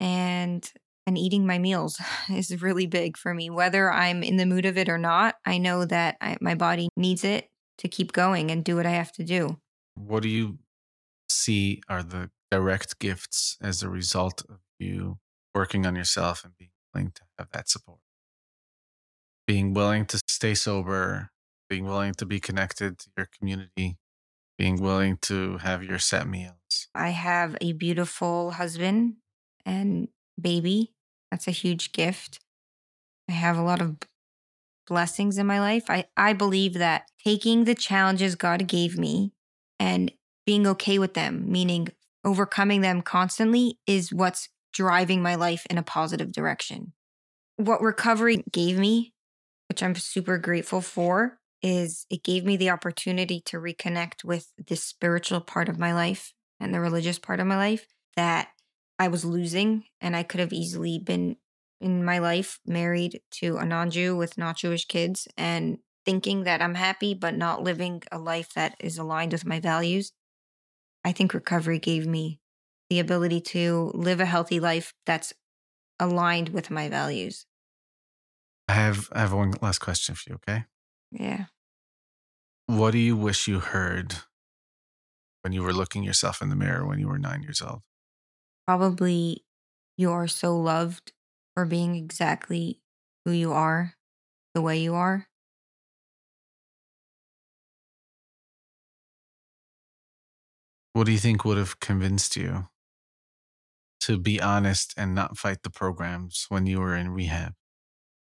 and and eating my meals is really big for me whether I'm in the mood of it or not. I know that I, my body needs it to keep going and do what I have to do. What do you see are the direct gifts as a result of you working on yourself and being willing to have that support? Being willing to stay sober, being willing to be connected to your community, being willing to have your set meals. I have a beautiful husband and baby. That's a huge gift. I have a lot of blessings in my life. I, I believe that taking the challenges God gave me and being okay with them, meaning overcoming them constantly, is what's driving my life in a positive direction. What recovery gave me, which I'm super grateful for, is it gave me the opportunity to reconnect with the spiritual part of my life and the religious part of my life that I was losing. And I could have easily been in my life married to a non Jew with not Jewish kids and thinking that I'm happy, but not living a life that is aligned with my values. I think recovery gave me the ability to live a healthy life that's aligned with my values. I have I have one last question for you, okay? Yeah. What do you wish you heard when you were looking yourself in the mirror when you were 9 years old? Probably you are so loved for being exactly who you are, the way you are. What do you think would have convinced you to be honest and not fight the programs when you were in rehab?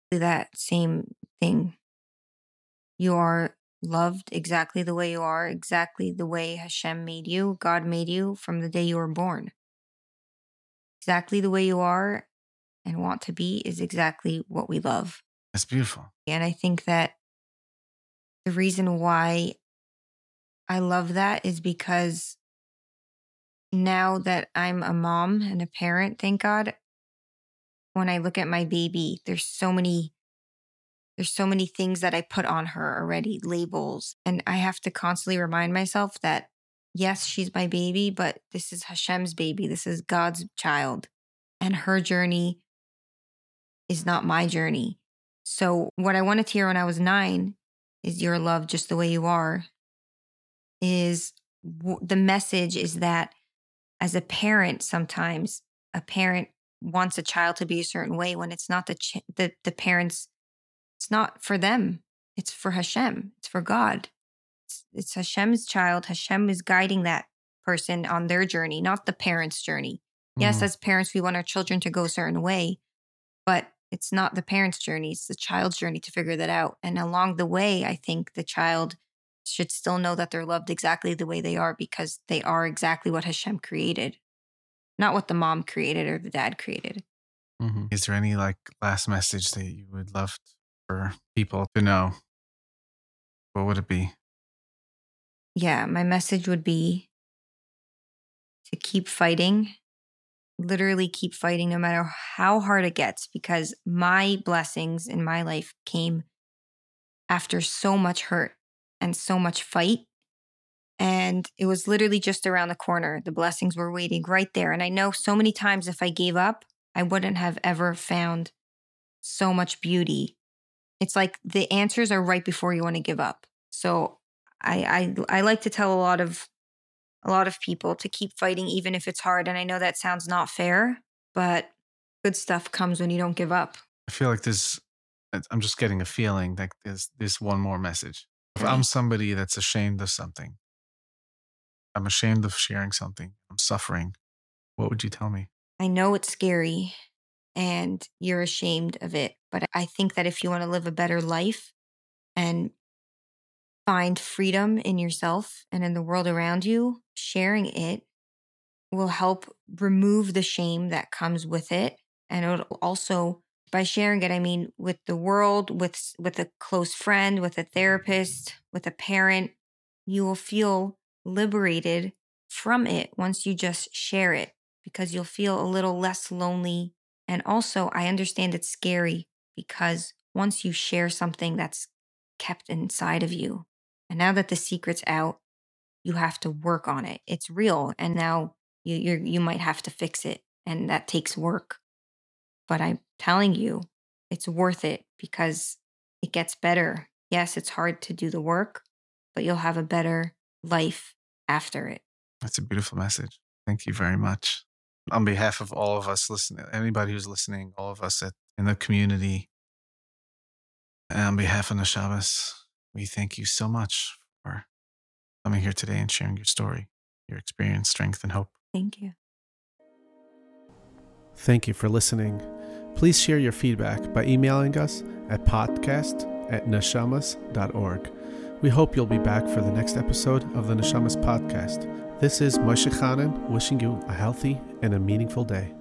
That same thing. You are loved exactly the way you are, exactly the way Hashem made you, God made you from the day you were born. Exactly the way you are and want to be is exactly what we love. That's beautiful. And I think that the reason why I love that is because now that I'm a mom and a parent, thank God, when I look at my baby, there's so many there's so many things that I put on her already, labels, and I have to constantly remind myself that yes, she's my baby, but this is Hashem's baby. This is God's child. And her journey is not my journey. So, what I wanted to hear when I was nine is your love just the way you are. Is w- the message is that as a parent, sometimes a parent wants a child to be a certain way when it's not the ch- the, the parents it's not for them. It's for hashem. It's for god. It's, it's hashem's child. Hashem is guiding that person on their journey not the parents journey. Yes mm-hmm. as parents we want our children to go a certain way but it's not the parents journey it's the child's journey to figure that out and along the way i think the child should still know that they're loved exactly the way they are because they are exactly what hashem created not what the mom created or the dad created. Mm-hmm. Is there any like last message that you would love for people to know? What would it be? Yeah, my message would be to keep fighting, literally keep fighting no matter how hard it gets, because my blessings in my life came after so much hurt and so much fight and it was literally just around the corner. The blessings were waiting right there. And I know so many times if I gave up, I wouldn't have ever found so much beauty. It's like the answers are right before you want to give up. So I I I like to tell a lot of a lot of people to keep fighting even if it's hard. And I know that sounds not fair, but good stuff comes when you don't give up. I feel like there's uh, I'm just getting a feeling that there's there's one more message. If I'm somebody that's ashamed of something, I'm ashamed of sharing something. I'm suffering. What would you tell me? I know it's scary and you're ashamed of it, but I think that if you want to live a better life and find freedom in yourself and in the world around you, sharing it will help remove the shame that comes with it. And it'll also By sharing it, I mean with the world, with with a close friend, with a therapist, with a parent, you will feel liberated from it once you just share it because you'll feel a little less lonely. And also, I understand it's scary because once you share something that's kept inside of you, and now that the secret's out, you have to work on it. It's real. And now you you you might have to fix it. And that takes work. But I'm telling you, it's worth it because it gets better. Yes, it's hard to do the work, but you'll have a better life after it. That's a beautiful message. Thank you very much. On behalf of all of us listening, anybody who's listening, all of us at, in the community, and on behalf of Neshamas, we thank you so much coming here today and sharing your story, your experience, strength, and hope. Thank you. Thank you for listening. Please share your feedback by emailing us at podcast at neshamas.org. We hope you'll be back for the next episode of the Neshamas podcast. This is Moshe Chanan wishing you a healthy and a meaningful day.